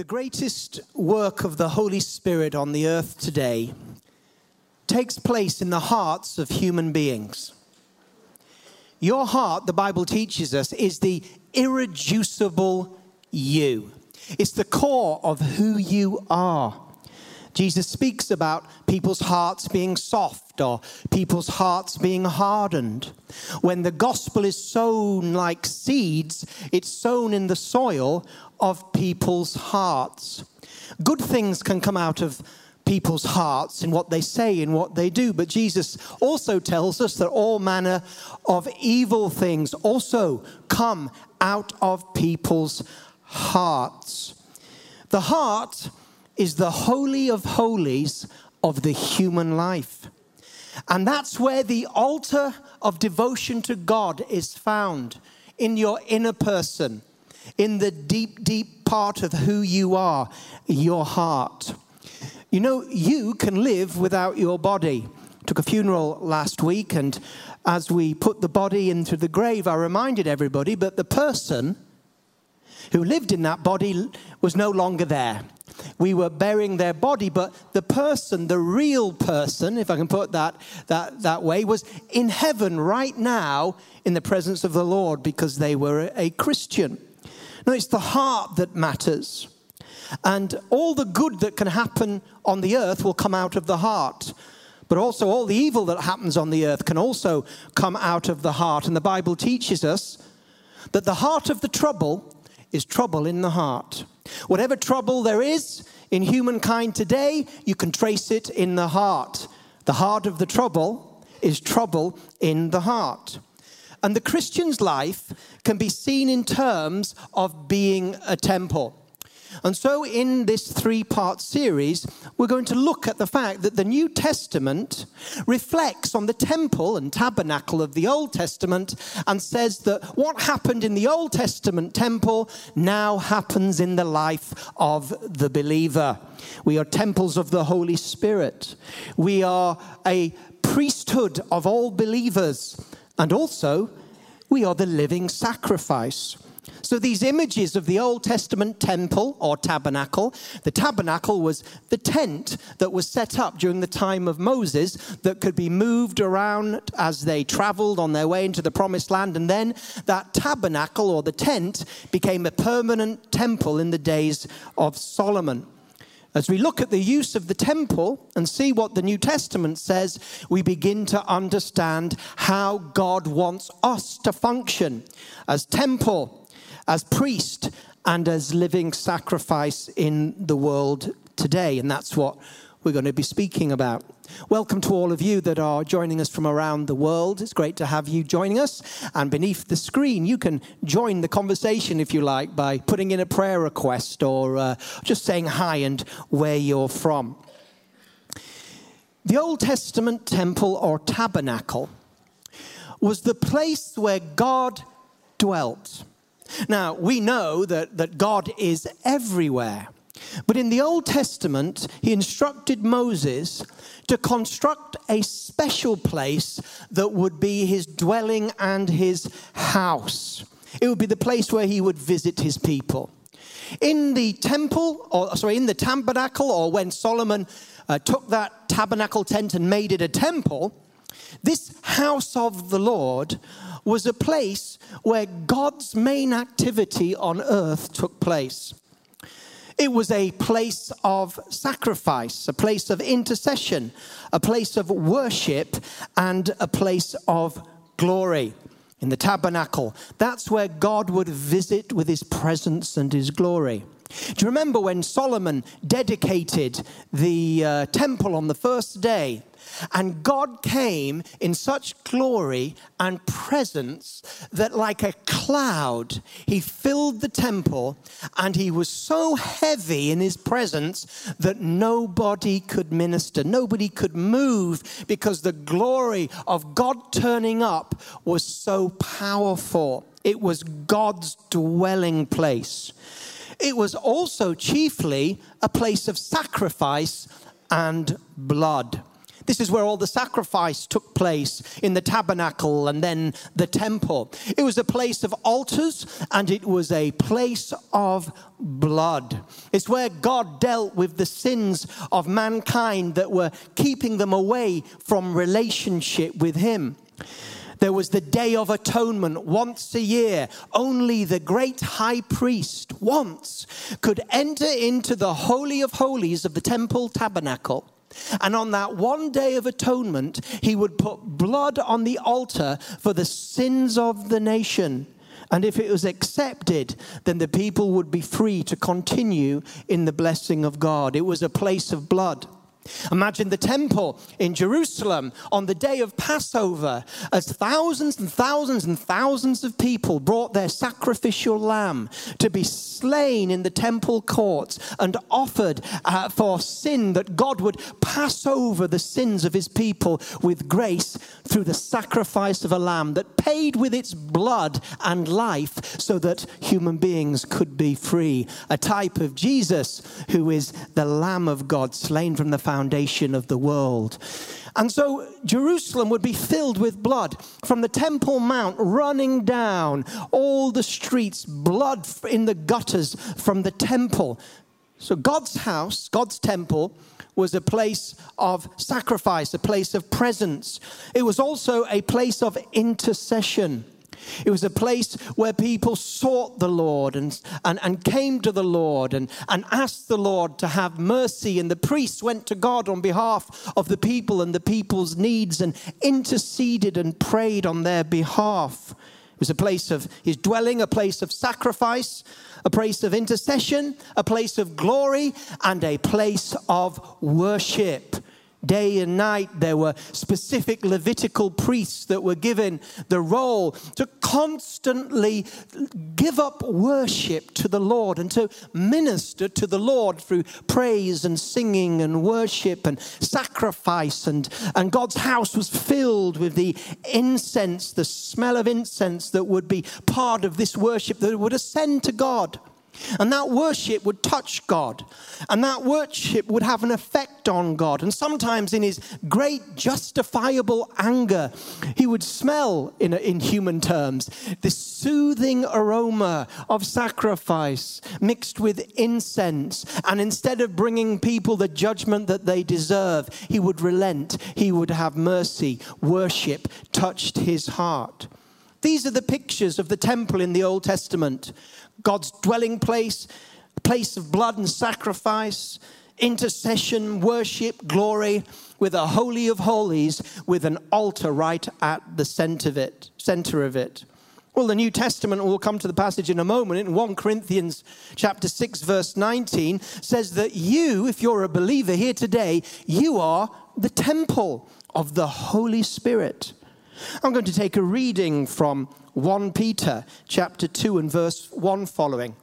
The greatest work of the Holy Spirit on the earth today takes place in the hearts of human beings. Your heart, the Bible teaches us, is the irreducible you. It's the core of who you are. Jesus speaks about people's hearts being soft or people's hearts being hardened. When the gospel is sown like seeds, it's sown in the soil of people's hearts. Good things can come out of people's hearts in what they say and what they do. But Jesus also tells us that all manner of evil things also come out of people's hearts. The heart is the holy of holies of the human life. And that's where the altar of devotion to God is found in your inner person in the deep, deep part of who you are, your heart. You know, you can live without your body. Took a funeral last week, and as we put the body into the grave, I reminded everybody, but the person who lived in that body was no longer there. We were burying their body, but the person, the real person, if I can put that, that, that way, was in heaven right now in the presence of the Lord because they were a Christian. No, it's the heart that matters. And all the good that can happen on the earth will come out of the heart. But also, all the evil that happens on the earth can also come out of the heart. And the Bible teaches us that the heart of the trouble is trouble in the heart. Whatever trouble there is in humankind today, you can trace it in the heart. The heart of the trouble is trouble in the heart. And the Christian's life can be seen in terms of being a temple. And so, in this three part series, we're going to look at the fact that the New Testament reflects on the temple and tabernacle of the Old Testament and says that what happened in the Old Testament temple now happens in the life of the believer. We are temples of the Holy Spirit, we are a priesthood of all believers and also, we are the living sacrifice. So, these images of the Old Testament temple or tabernacle, the tabernacle was the tent that was set up during the time of Moses that could be moved around as they traveled on their way into the promised land. And then that tabernacle or the tent became a permanent temple in the days of Solomon. As we look at the use of the temple and see what the New Testament says, we begin to understand how God wants us to function as temple, as priest, and as living sacrifice in the world today. And that's what we're going to be speaking about. Welcome to all of you that are joining us from around the world. It's great to have you joining us. And beneath the screen, you can join the conversation if you like by putting in a prayer request or uh, just saying hi and where you're from. The Old Testament temple or tabernacle was the place where God dwelt. Now, we know that, that God is everywhere. But in the Old Testament, he instructed Moses to construct a special place that would be his dwelling and his house. It would be the place where he would visit his people. In the temple, or sorry, in the tabernacle, or when Solomon uh, took that tabernacle tent and made it a temple, this house of the Lord was a place where God's main activity on earth took place. It was a place of sacrifice, a place of intercession, a place of worship, and a place of glory. In the tabernacle, that's where God would visit with his presence and his glory. Do you remember when Solomon dedicated the uh, temple on the first day? And God came in such glory and presence that, like a cloud, he filled the temple and he was so heavy in his presence that nobody could minister, nobody could move because the glory of God turning up was so powerful. It was God's dwelling place. It was also chiefly a place of sacrifice and blood. This is where all the sacrifice took place in the tabernacle and then the temple. It was a place of altars and it was a place of blood. It's where God dealt with the sins of mankind that were keeping them away from relationship with Him. There was the Day of Atonement once a year. Only the great high priest once could enter into the Holy of Holies of the temple tabernacle. And on that one day of atonement, he would put blood on the altar for the sins of the nation. And if it was accepted, then the people would be free to continue in the blessing of God. It was a place of blood. Imagine the temple in Jerusalem on the day of Passover as thousands and thousands and thousands of people brought their sacrificial lamb to be slain in the temple courts and offered uh, for sin that God would pass over the sins of his people with grace through the sacrifice of a lamb that paid with its blood and life so that human beings could be free. A type of Jesus who is the Lamb of God slain from the foundation of the world. And so Jerusalem would be filled with blood from the Temple Mount running down all the streets, blood in the gutters from the temple. So God's house, God's temple, was a place of sacrifice, a place of presence. It was also a place of intercession. It was a place where people sought the Lord and, and, and came to the Lord and, and asked the Lord to have mercy. And the priests went to God on behalf of the people and the people's needs and interceded and prayed on their behalf. Was a place of his dwelling, a place of sacrifice, a place of intercession, a place of glory, and a place of worship. Day and night, there were specific Levitical priests that were given the role to constantly give up worship to the Lord and to minister to the Lord through praise and singing and worship and sacrifice. And, and God's house was filled with the incense, the smell of incense that would be part of this worship that would ascend to God. And that worship would touch God. And that worship would have an effect on God. And sometimes, in his great justifiable anger, he would smell, in, in human terms, this soothing aroma of sacrifice mixed with incense. And instead of bringing people the judgment that they deserve, he would relent, he would have mercy. Worship touched his heart. These are the pictures of the temple in the Old Testament. God's dwelling place, place of blood and sacrifice, intercession, worship, glory, with a holy of holies, with an altar right at the center of it. Center of it. Well, the New Testament, we'll come to the passage in a moment, in 1 Corinthians chapter 6, verse 19, says that you, if you're a believer here today, you are the temple of the Holy Spirit. I'm going to take a reading from 1 Peter chapter 2 and verse 1 following.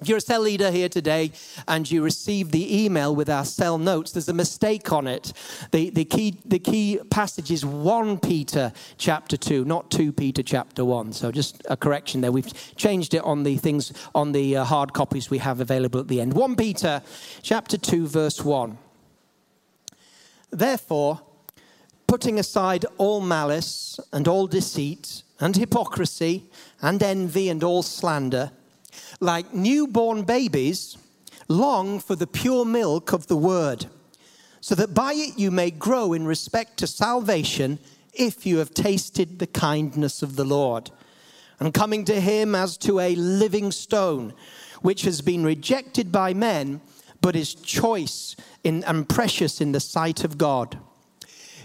If you're a cell leader here today and you received the email with our cell notes, there's a mistake on it. The, the, key, the key passage is 1 Peter chapter 2, not 2 Peter chapter 1. So just a correction there. We've changed it on the things, on the uh, hard copies we have available at the end. 1 Peter chapter 2, verse 1. Therefore, putting aside all malice and all deceit and hypocrisy and envy and all slander, like newborn babies, long for the pure milk of the word, so that by it you may grow in respect to salvation if you have tasted the kindness of the Lord. And coming to him as to a living stone, which has been rejected by men, but is choice in, and precious in the sight of God.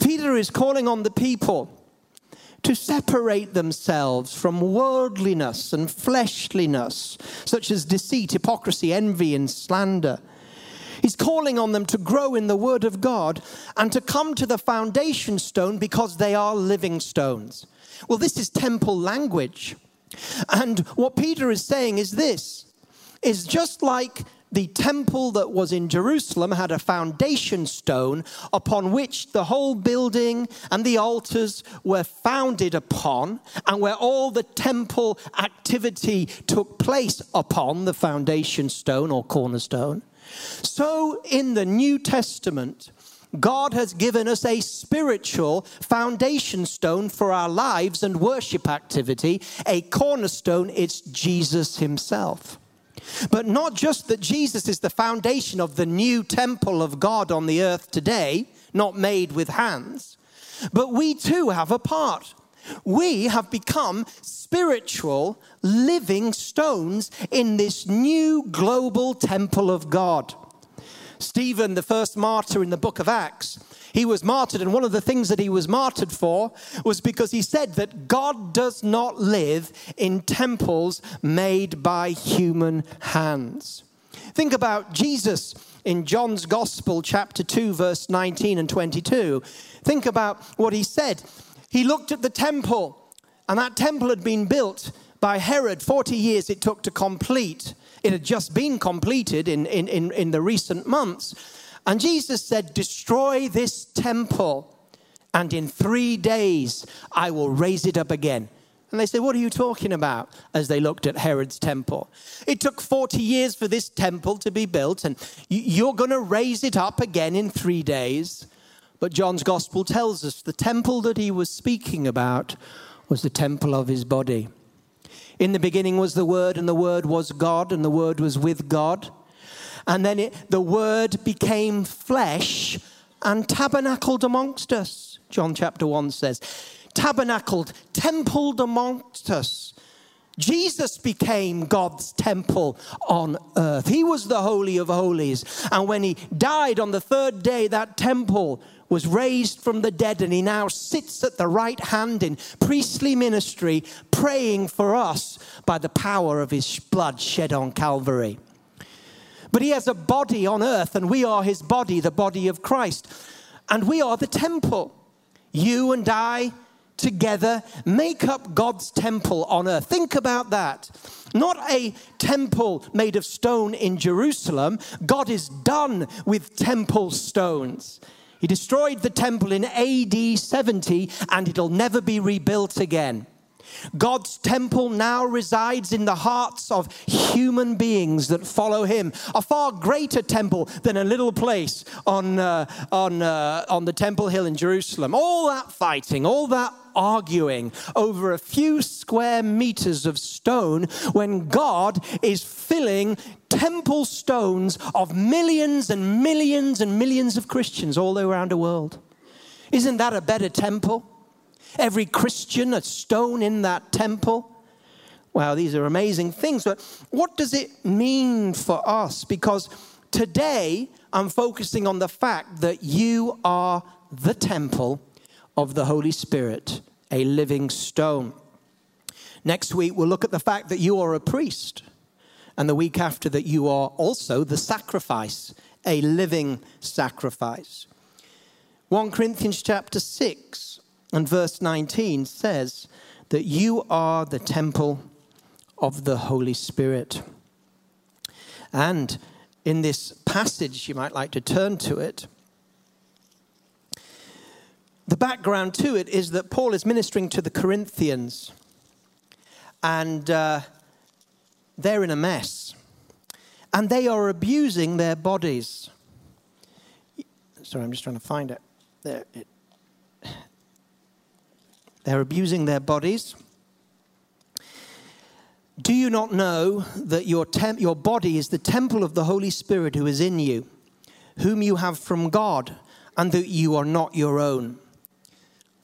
Peter is calling on the people to separate themselves from worldliness and fleshliness, such as deceit, hypocrisy, envy, and slander. He's calling on them to grow in the Word of God and to come to the foundation stone because they are living stones. Well, this is temple language. And what Peter is saying is this is just like the temple that was in Jerusalem had a foundation stone upon which the whole building and the altars were founded upon, and where all the temple activity took place upon the foundation stone or cornerstone. So in the New Testament, God has given us a spiritual foundation stone for our lives and worship activity, a cornerstone, it's Jesus Himself. But not just that Jesus is the foundation of the new temple of God on the earth today, not made with hands, but we too have a part. We have become spiritual, living stones in this new global temple of God. Stephen, the first martyr in the book of Acts, he was martyred, and one of the things that he was martyred for was because he said that God does not live in temples made by human hands. Think about Jesus in John's Gospel, chapter 2, verse 19 and 22. Think about what he said. He looked at the temple, and that temple had been built by Herod. 40 years it took to complete. It had just been completed in, in, in, in the recent months. And Jesus said, Destroy this temple, and in three days I will raise it up again. And they said, What are you talking about? As they looked at Herod's temple. It took 40 years for this temple to be built, and you're going to raise it up again in three days. But John's gospel tells us the temple that he was speaking about was the temple of his body. In the beginning was the Word, and the Word was God, and the Word was with God. And then it, the Word became flesh and tabernacled amongst us, John chapter 1 says. Tabernacled, templed amongst us. Jesus became God's temple on earth. He was the Holy of Holies. And when he died on the third day, that temple was raised from the dead, and he now sits at the right hand in priestly ministry, praying for us by the power of his blood shed on Calvary. But he has a body on earth, and we are his body, the body of Christ. And we are the temple. You and I together make up God's temple on earth. Think about that. Not a temple made of stone in Jerusalem. God is done with temple stones. He destroyed the temple in AD 70 and it'll never be rebuilt again. God's temple now resides in the hearts of human beings that follow him. A far greater temple than a little place on, uh, on, uh, on the Temple Hill in Jerusalem. All that fighting, all that arguing over a few square meters of stone when God is filling temple stones of millions and millions and millions of Christians all around the world. Isn't that a better temple? Every Christian, a stone in that temple. Wow, these are amazing things. But what does it mean for us? Because today I'm focusing on the fact that you are the temple of the Holy Spirit, a living stone. Next week, we'll look at the fact that you are a priest. And the week after that, you are also the sacrifice, a living sacrifice. 1 Corinthians chapter 6 and verse 19 says that you are the temple of the Holy Spirit. And in this passage, you might like to turn to it. The background to it is that Paul is ministering to the Corinthians, and uh, they're in a mess. And they are abusing their bodies. Sorry, I'm just trying to find it. There, it they're abusing their bodies. Do you not know that your, temp- your body is the temple of the Holy Spirit who is in you, whom you have from God, and that you are not your own?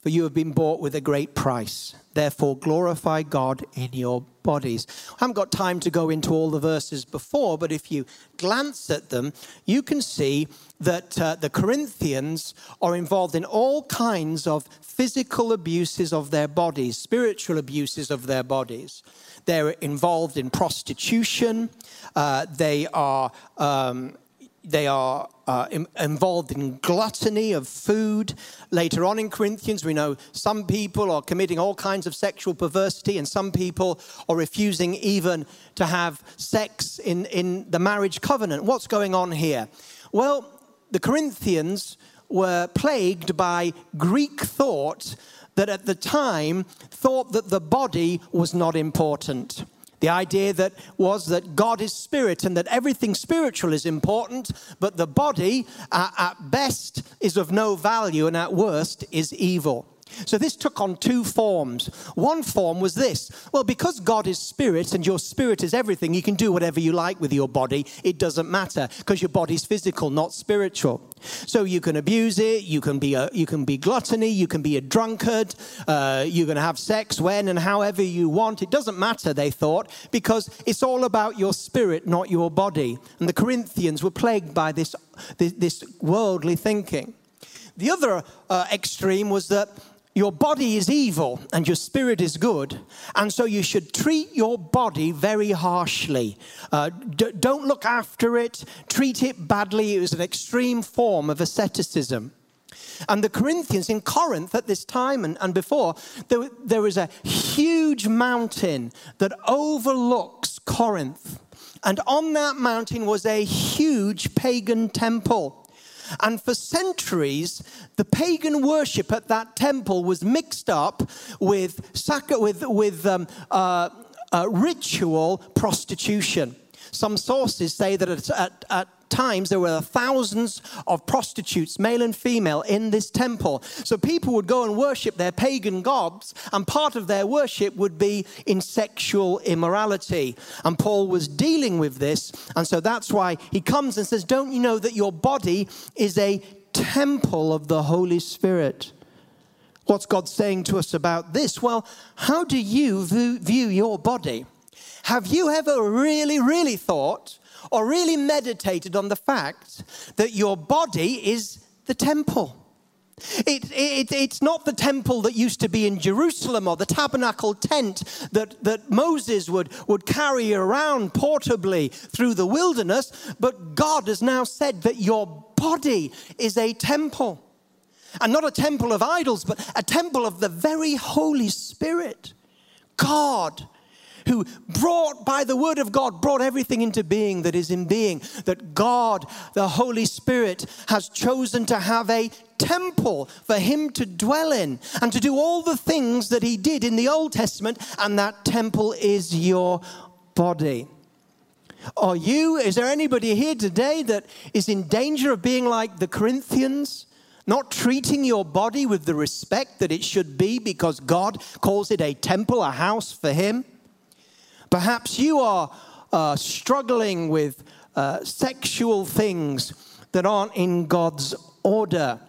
For you have been bought with a great price. Therefore, glorify God in your bodies. I haven't got time to go into all the verses before, but if you glance at them, you can see that uh, the Corinthians are involved in all kinds of physical abuses of their bodies, spiritual abuses of their bodies. They're involved in prostitution. Uh, they are. Um, they are uh, involved in gluttony of food. Later on in Corinthians, we know some people are committing all kinds of sexual perversity, and some people are refusing even to have sex in, in the marriage covenant. What's going on here? Well, the Corinthians were plagued by Greek thought that at the time thought that the body was not important. The idea that was that God is spirit and that everything spiritual is important, but the body uh, at best is of no value and at worst is evil. So this took on two forms. One form was this well, because God is spirit and your spirit is everything, you can do whatever you like with your body. It doesn't matter because your body's physical, not spiritual. So you can abuse it, you can be, a, you can be gluttony, you can be a drunkard, uh, you can have sex when and however you want. It doesn't matter, they thought, because it's all about your spirit, not your body. And the Corinthians were plagued by this, this, this worldly thinking. The other uh, extreme was that your body is evil and your spirit is good, and so you should treat your body very harshly. Uh, d- don't look after it, treat it badly. It was an extreme form of asceticism. And the Corinthians in Corinth at this time and, and before, there, there was a huge mountain that overlooks Corinth. And on that mountain was a huge pagan temple. And for centuries, the pagan worship at that temple was mixed up with, with, with um, uh, uh, ritual prostitution. Some sources say that at, at, at times there were thousands of prostitutes, male and female, in this temple. So people would go and worship their pagan gods, and part of their worship would be in sexual immorality. And Paul was dealing with this, and so that's why he comes and says, Don't you know that your body is a temple of the Holy Spirit? What's God saying to us about this? Well, how do you view your body? Have you ever really, really thought or really meditated on the fact that your body is the temple. It, it, it's not the temple that used to be in Jerusalem or the tabernacle tent that, that Moses would, would carry around portably through the wilderness, but God has now said that your body is a temple. And not a temple of idols, but a temple of the very Holy Spirit. God who brought, by the word of God, brought everything into being that is in being. That God, the Holy Spirit, has chosen to have a temple for him to dwell in and to do all the things that he did in the Old Testament, and that temple is your body. Are you, is there anybody here today that is in danger of being like the Corinthians? Not treating your body with the respect that it should be because God calls it a temple, a house for Him? Perhaps you are uh, struggling with uh, sexual things that aren't in God's order.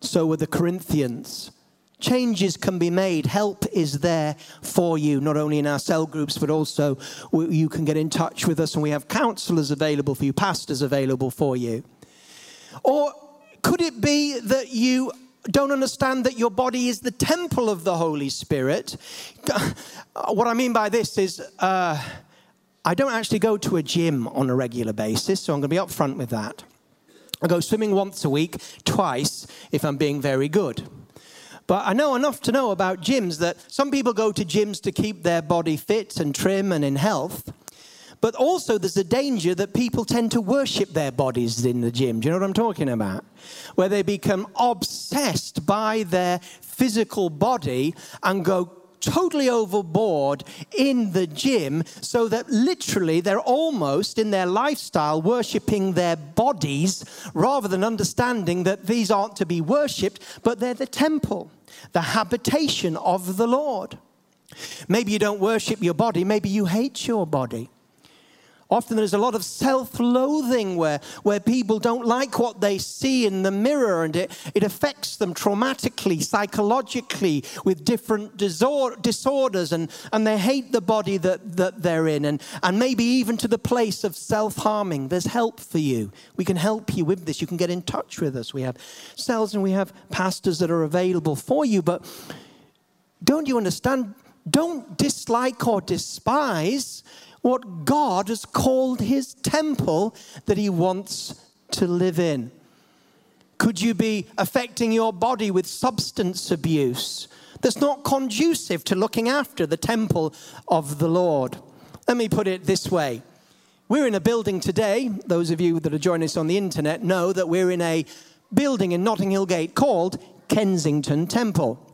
So were the Corinthians. Changes can be made. Help is there for you, not only in our cell groups, but also you can get in touch with us, and we have counselors available for you, pastors available for you. Or could it be that you don't understand that your body is the temple of the Holy Spirit. What I mean by this is, uh, I don't actually go to a gym on a regular basis, so I'm going to be upfront with that. I go swimming once a week, twice if I'm being very good. But I know enough to know about gyms that some people go to gyms to keep their body fit and trim and in health. But also, there's a danger that people tend to worship their bodies in the gym. Do you know what I'm talking about? Where they become obsessed by their physical body and go totally overboard in the gym so that literally they're almost in their lifestyle worshiping their bodies rather than understanding that these aren't to be worshipped, but they're the temple, the habitation of the Lord. Maybe you don't worship your body, maybe you hate your body. Often there's a lot of self loathing where, where people don't like what they see in the mirror and it, it affects them traumatically, psychologically, with different disorders, and, and they hate the body that, that they're in, and, and maybe even to the place of self harming. There's help for you. We can help you with this. You can get in touch with us. We have cells and we have pastors that are available for you. But don't you understand? Don't dislike or despise what God has called his temple that he wants to live in? Could you be affecting your body with substance abuse that's not conducive to looking after the temple of the Lord? Let me put it this way. We're in a building today. Those of you that are joining us on the internet know that we're in a building in Notting Hill Gate called Kensington Temple.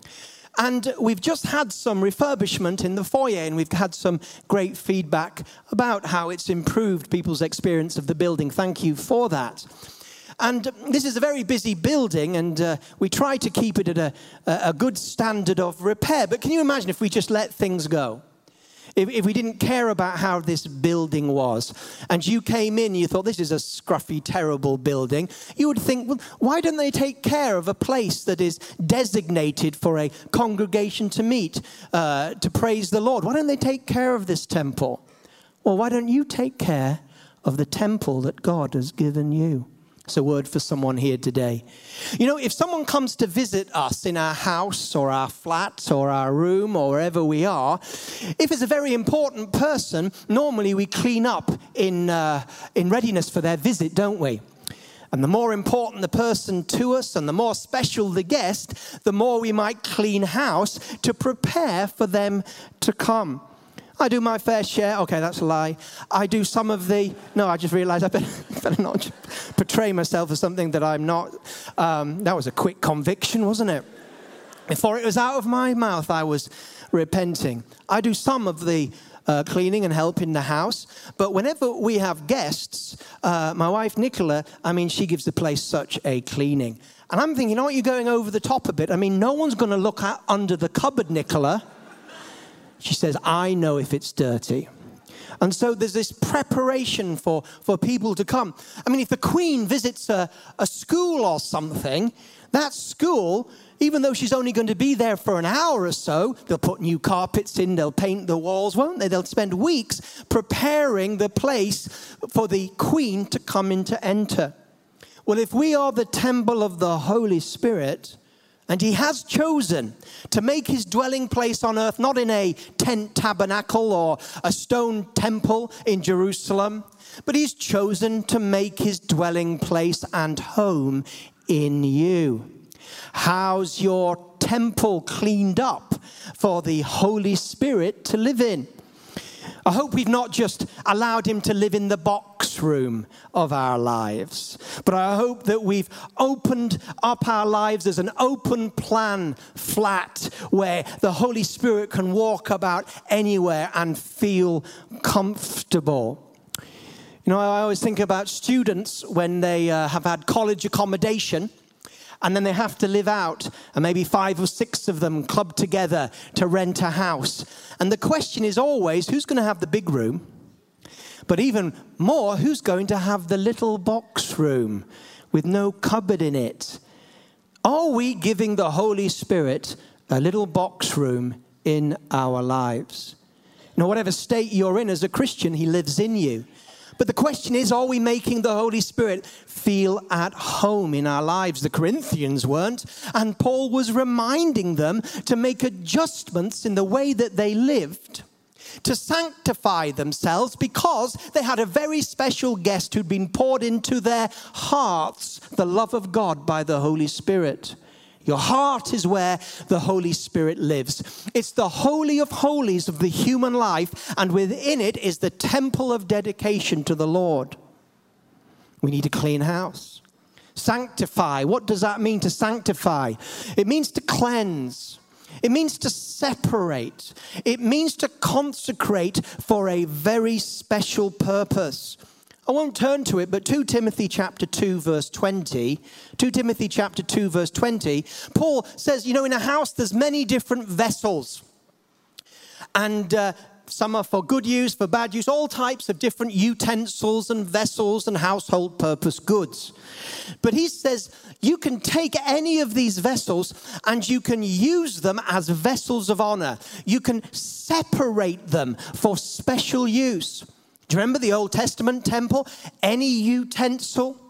And we've just had some refurbishment in the foyer, and we've had some great feedback about how it's improved people's experience of the building. Thank you for that. And this is a very busy building, and uh, we try to keep it at a, a good standard of repair. But can you imagine if we just let things go? If, if we didn't care about how this building was, and you came in, you thought, this is a scruffy, terrible building, you would think, well, why don't they take care of a place that is designated for a congregation to meet, uh, to praise the Lord? Why don't they take care of this temple? Well, why don't you take care of the temple that God has given you? It's a word for someone here today. You know, if someone comes to visit us in our house or our flat or our room or wherever we are, if it's a very important person, normally we clean up in, uh, in readiness for their visit, don't we? And the more important the person to us and the more special the guest, the more we might clean house to prepare for them to come. I do my fair share. Okay, that's a lie. I do some of the. No, I just realized I better, better not portray myself as something that I'm not. Um, that was a quick conviction, wasn't it? Before it was out of my mouth, I was repenting. I do some of the uh, cleaning and help in the house. But whenever we have guests, uh, my wife Nicola, I mean, she gives the place such a cleaning. And I'm thinking, aren't you going over the top a bit? I mean, no one's going to look at, under the cupboard, Nicola. She says, I know if it's dirty. And so there's this preparation for, for people to come. I mean, if the Queen visits a, a school or something, that school, even though she's only going to be there for an hour or so, they'll put new carpets in, they'll paint the walls, won't they? They'll spend weeks preparing the place for the Queen to come in to enter. Well, if we are the temple of the Holy Spirit, and he has chosen to make his dwelling place on earth not in a tent tabernacle or a stone temple in Jerusalem, but he's chosen to make his dwelling place and home in you. How's your temple cleaned up for the Holy Spirit to live in? I hope we've not just allowed him to live in the box room of our lives, but I hope that we've opened up our lives as an open plan flat where the Holy Spirit can walk about anywhere and feel comfortable. You know, I always think about students when they uh, have had college accommodation and then they have to live out, and maybe five or six of them club together to rent a house. And the question is always who's going to have the big room? But even more, who's going to have the little box room with no cupboard in it? Are we giving the Holy Spirit a little box room in our lives? Now, whatever state you're in as a Christian, He lives in you. But the question is, are we making the Holy Spirit feel at home in our lives? The Corinthians weren't. And Paul was reminding them to make adjustments in the way that they lived to sanctify themselves because they had a very special guest who'd been poured into their hearts the love of God by the Holy Spirit. Your heart is where the Holy Spirit lives. It's the holy of holies of the human life, and within it is the temple of dedication to the Lord. We need a clean house. Sanctify. What does that mean to sanctify? It means to cleanse. It means to separate. It means to consecrate for a very special purpose. I won't turn to it, but 2 Timothy chapter 2 verse 20, 2 Timothy chapter 2 verse 20, Paul says, you know, in a house there's many different vessels. And uh, some are for good use, for bad use, all types of different utensils and vessels and household purpose goods. But he says you can take any of these vessels and you can use them as vessels of honor. You can separate them for special use. Do you remember the Old Testament temple? Any utensil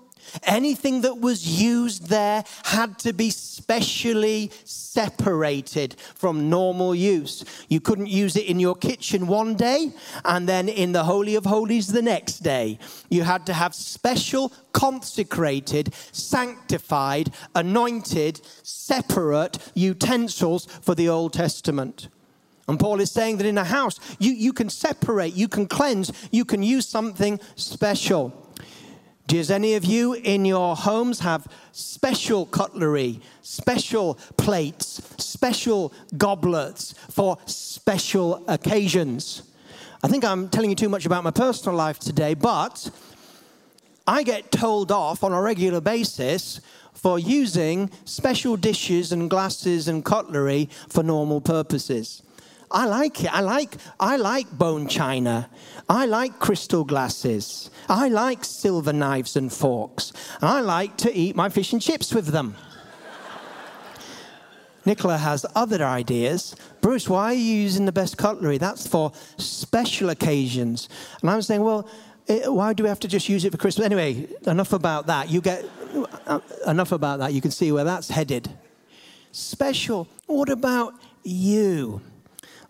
Anything that was used there had to be specially separated from normal use. You couldn't use it in your kitchen one day and then in the Holy of Holies the next day. You had to have special, consecrated, sanctified, anointed, separate utensils for the Old Testament. And Paul is saying that in a house, you, you can separate, you can cleanse, you can use something special. Does any of you in your homes have special cutlery, special plates, special goblets for special occasions? I think I'm telling you too much about my personal life today, but I get told off on a regular basis for using special dishes and glasses and cutlery for normal purposes. I like it. I like, I like bone china. I like crystal glasses. I like silver knives and forks. I like to eat my fish and chips with them. Nicola has other ideas. Bruce, why are you using the best cutlery? That's for special occasions. And I'm saying, well, it, why do we have to just use it for Christmas? Anyway, enough about that. You get uh, enough about that. You can see where that's headed. Special. What about you?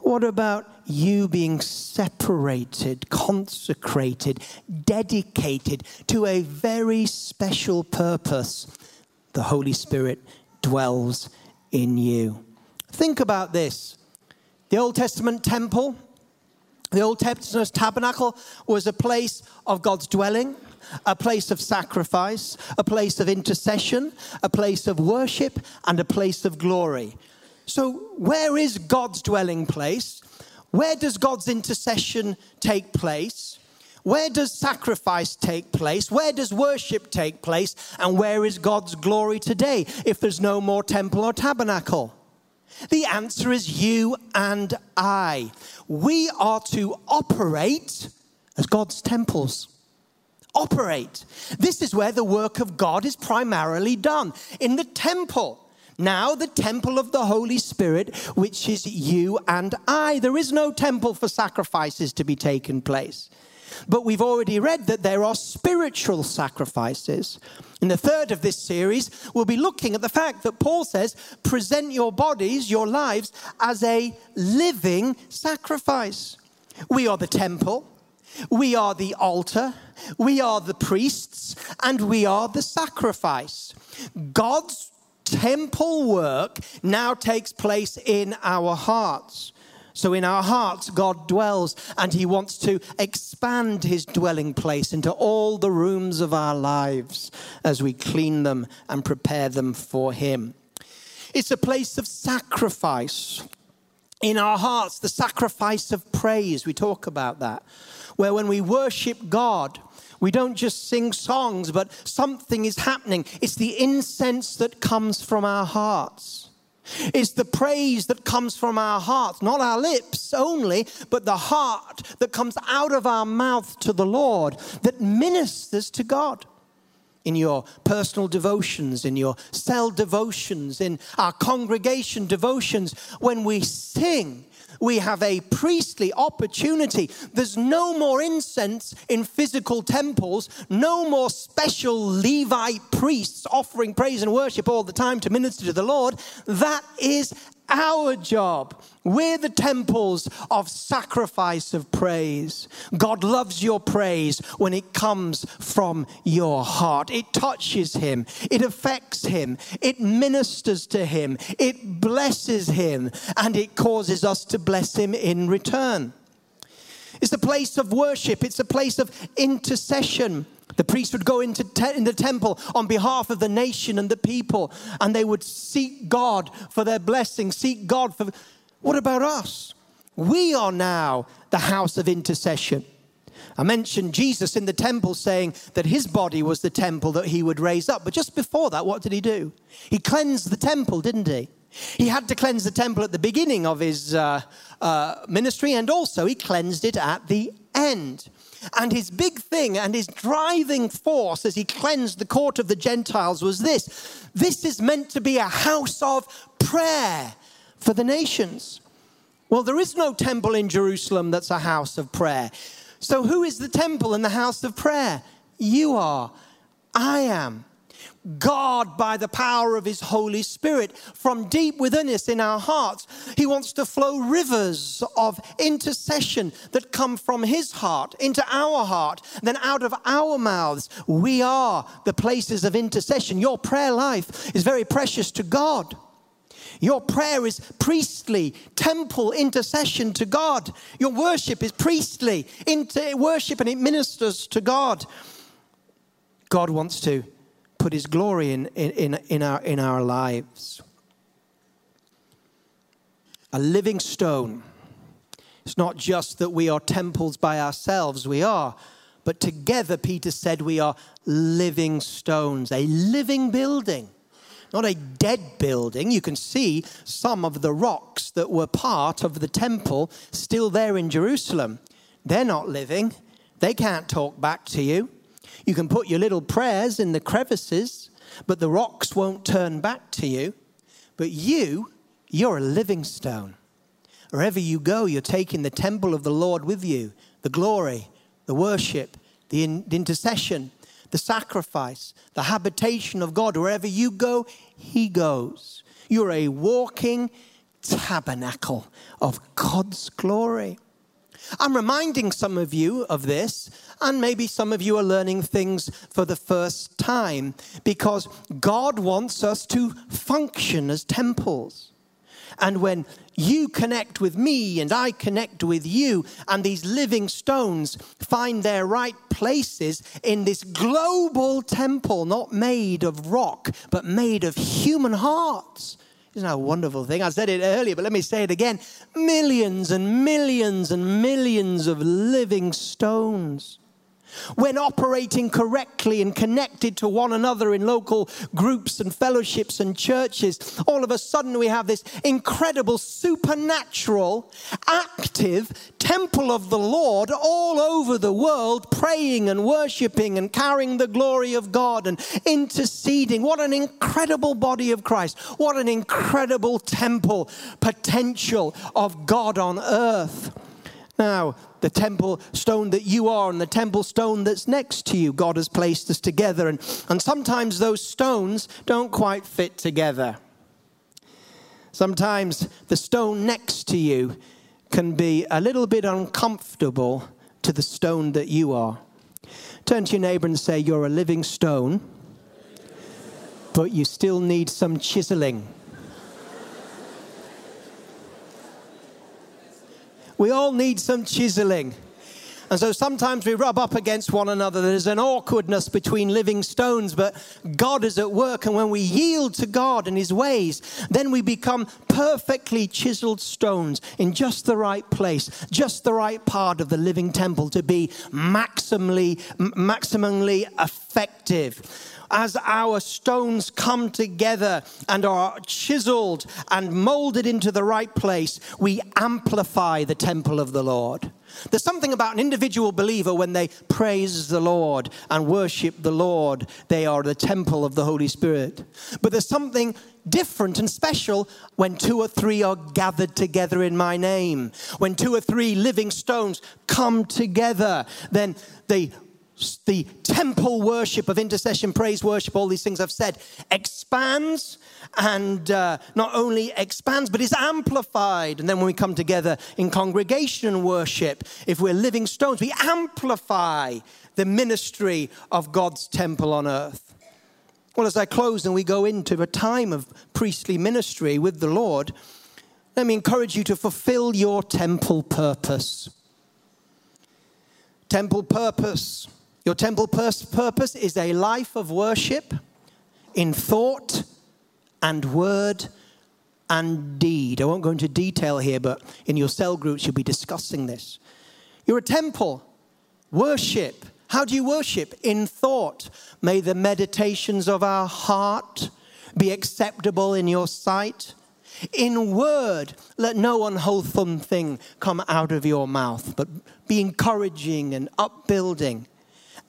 What about you being separated, consecrated, dedicated to a very special purpose? The Holy Spirit dwells in you. Think about this. The Old Testament temple, the Old Testament tabernacle was a place of God's dwelling, a place of sacrifice, a place of intercession, a place of worship, and a place of glory. So, where is God's dwelling place? Where does God's intercession take place? Where does sacrifice take place? Where does worship take place? And where is God's glory today if there's no more temple or tabernacle? The answer is you and I. We are to operate as God's temples. Operate. This is where the work of God is primarily done in the temple. Now, the temple of the Holy Spirit, which is you and I. There is no temple for sacrifices to be taken place. But we've already read that there are spiritual sacrifices. In the third of this series, we'll be looking at the fact that Paul says, present your bodies, your lives, as a living sacrifice. We are the temple, we are the altar, we are the priests, and we are the sacrifice. God's temple work now takes place in our hearts. So, in our hearts, God dwells and He wants to expand His dwelling place into all the rooms of our lives as we clean them and prepare them for Him. It's a place of sacrifice. In our hearts, the sacrifice of praise, we talk about that, where when we worship God, we don't just sing songs, but something is happening. It's the incense that comes from our hearts. It's the praise that comes from our hearts, not our lips only, but the heart that comes out of our mouth to the Lord that ministers to God. In your personal devotions, in your cell devotions, in our congregation devotions, when we sing, we have a priestly opportunity. There's no more incense in physical temples, no more special Levite priests offering praise and worship all the time to minister to the Lord. That is our job. We're the temples of sacrifice of praise. God loves your praise when it comes from your heart. It touches Him, it affects Him, it ministers to Him, it blesses Him, and it causes us to bless Him in return. It's a place of worship, it's a place of intercession. The priest would go into te- in the temple on behalf of the nation and the people, and they would seek God for their blessing, seek God for. What about us? We are now the house of intercession. I mentioned Jesus in the temple saying that his body was the temple that he would raise up. But just before that, what did he do? He cleansed the temple, didn't he? He had to cleanse the temple at the beginning of his uh, uh, ministry, and also he cleansed it at the end. And his big thing and his driving force as he cleansed the court of the Gentiles was this this is meant to be a house of prayer for the nations. Well, there is no temple in Jerusalem that's a house of prayer. So, who is the temple and the house of prayer? You are. I am. God, by the power of His Holy Spirit, from deep within us in our hearts, He wants to flow rivers of intercession that come from His heart into our heart. Then out of our mouths, we are the places of intercession. Your prayer life is very precious to God. Your prayer is priestly, temple intercession to God. Your worship is priestly, into worship and it ministers to God. God wants to put his glory in, in, in, our, in our lives. A living stone. It's not just that we are temples by ourselves, we are, but together, Peter said, we are living stones, a living building not a dead building. You can see some of the rocks that were part of the temple still there in Jerusalem. They're not living, they can't talk back to you. You can put your little prayers in the crevices, but the rocks won't turn back to you. But you, you're a living stone. Wherever you go, you're taking the temple of the Lord with you the glory, the worship, the, in, the intercession, the sacrifice, the habitation of God. Wherever you go, He goes. You're a walking tabernacle of God's glory. I'm reminding some of you of this, and maybe some of you are learning things for the first time because God wants us to function as temples. And when you connect with me and I connect with you, and these living stones find their right places in this global temple, not made of rock, but made of human hearts. Isn't that a wonderful thing? I said it earlier, but let me say it again. Millions and millions and millions of living stones when operating correctly and connected to one another in local groups and fellowships and churches, all of a sudden we have this incredible supernatural, active temple of the Lord all over the world, praying and worshiping and carrying the glory of God and interceding. What an incredible body of Christ! What an incredible temple potential of God on earth. Now, the temple stone that you are and the temple stone that's next to you, God has placed us together. And, and sometimes those stones don't quite fit together. Sometimes the stone next to you can be a little bit uncomfortable to the stone that you are. Turn to your neighbor and say, You're a living stone, but you still need some chiseling. We all need some chiseling. And so sometimes we rub up against one another. There's an awkwardness between living stones, but God is at work. And when we yield to God and His ways, then we become perfectly chiseled stones in just the right place, just the right part of the living temple to be maximally, maximally effective as our stones come together and are chiseled and molded into the right place, we amplify the temple of the Lord. There's something about an individual believer when they praise the Lord and worship the Lord. They are the temple of the Holy Spirit. But there's something different and special when two or three are gathered together in my name. When two or three living stones come together, then the the temple worship of intercession, praise worship, all these things I've said, expands and uh, not only expands, but is amplified. And then when we come together in congregation worship, if we're living stones, we amplify the ministry of God's temple on earth. Well, as I close and we go into a time of priestly ministry with the Lord, let me encourage you to fulfill your temple purpose. Temple purpose your temple purpose is a life of worship in thought and word and deed. I won't go into detail here, but in your cell groups, you'll be discussing this. You're a temple. Worship. How do you worship? In thought. May the meditations of our heart be acceptable in your sight. In word, let no unwholesome thing come out of your mouth, but be encouraging and upbuilding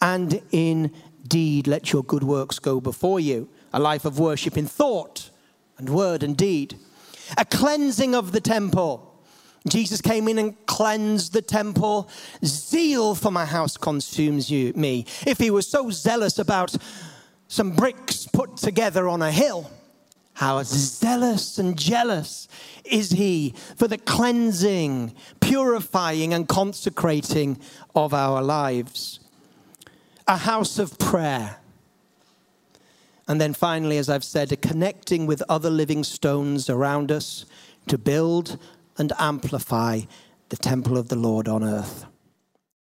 and in deed let your good works go before you. A life of worship in thought and word and deed. A cleansing of the temple. Jesus came in and cleansed the temple. Zeal for my house consumes you, me. If he was so zealous about some bricks put together on a hill. How zealous and jealous is he for the cleansing, purifying, and consecrating of our lives. A house of prayer. And then finally, as I've said, connecting with other living stones around us to build and amplify the temple of the Lord on earth.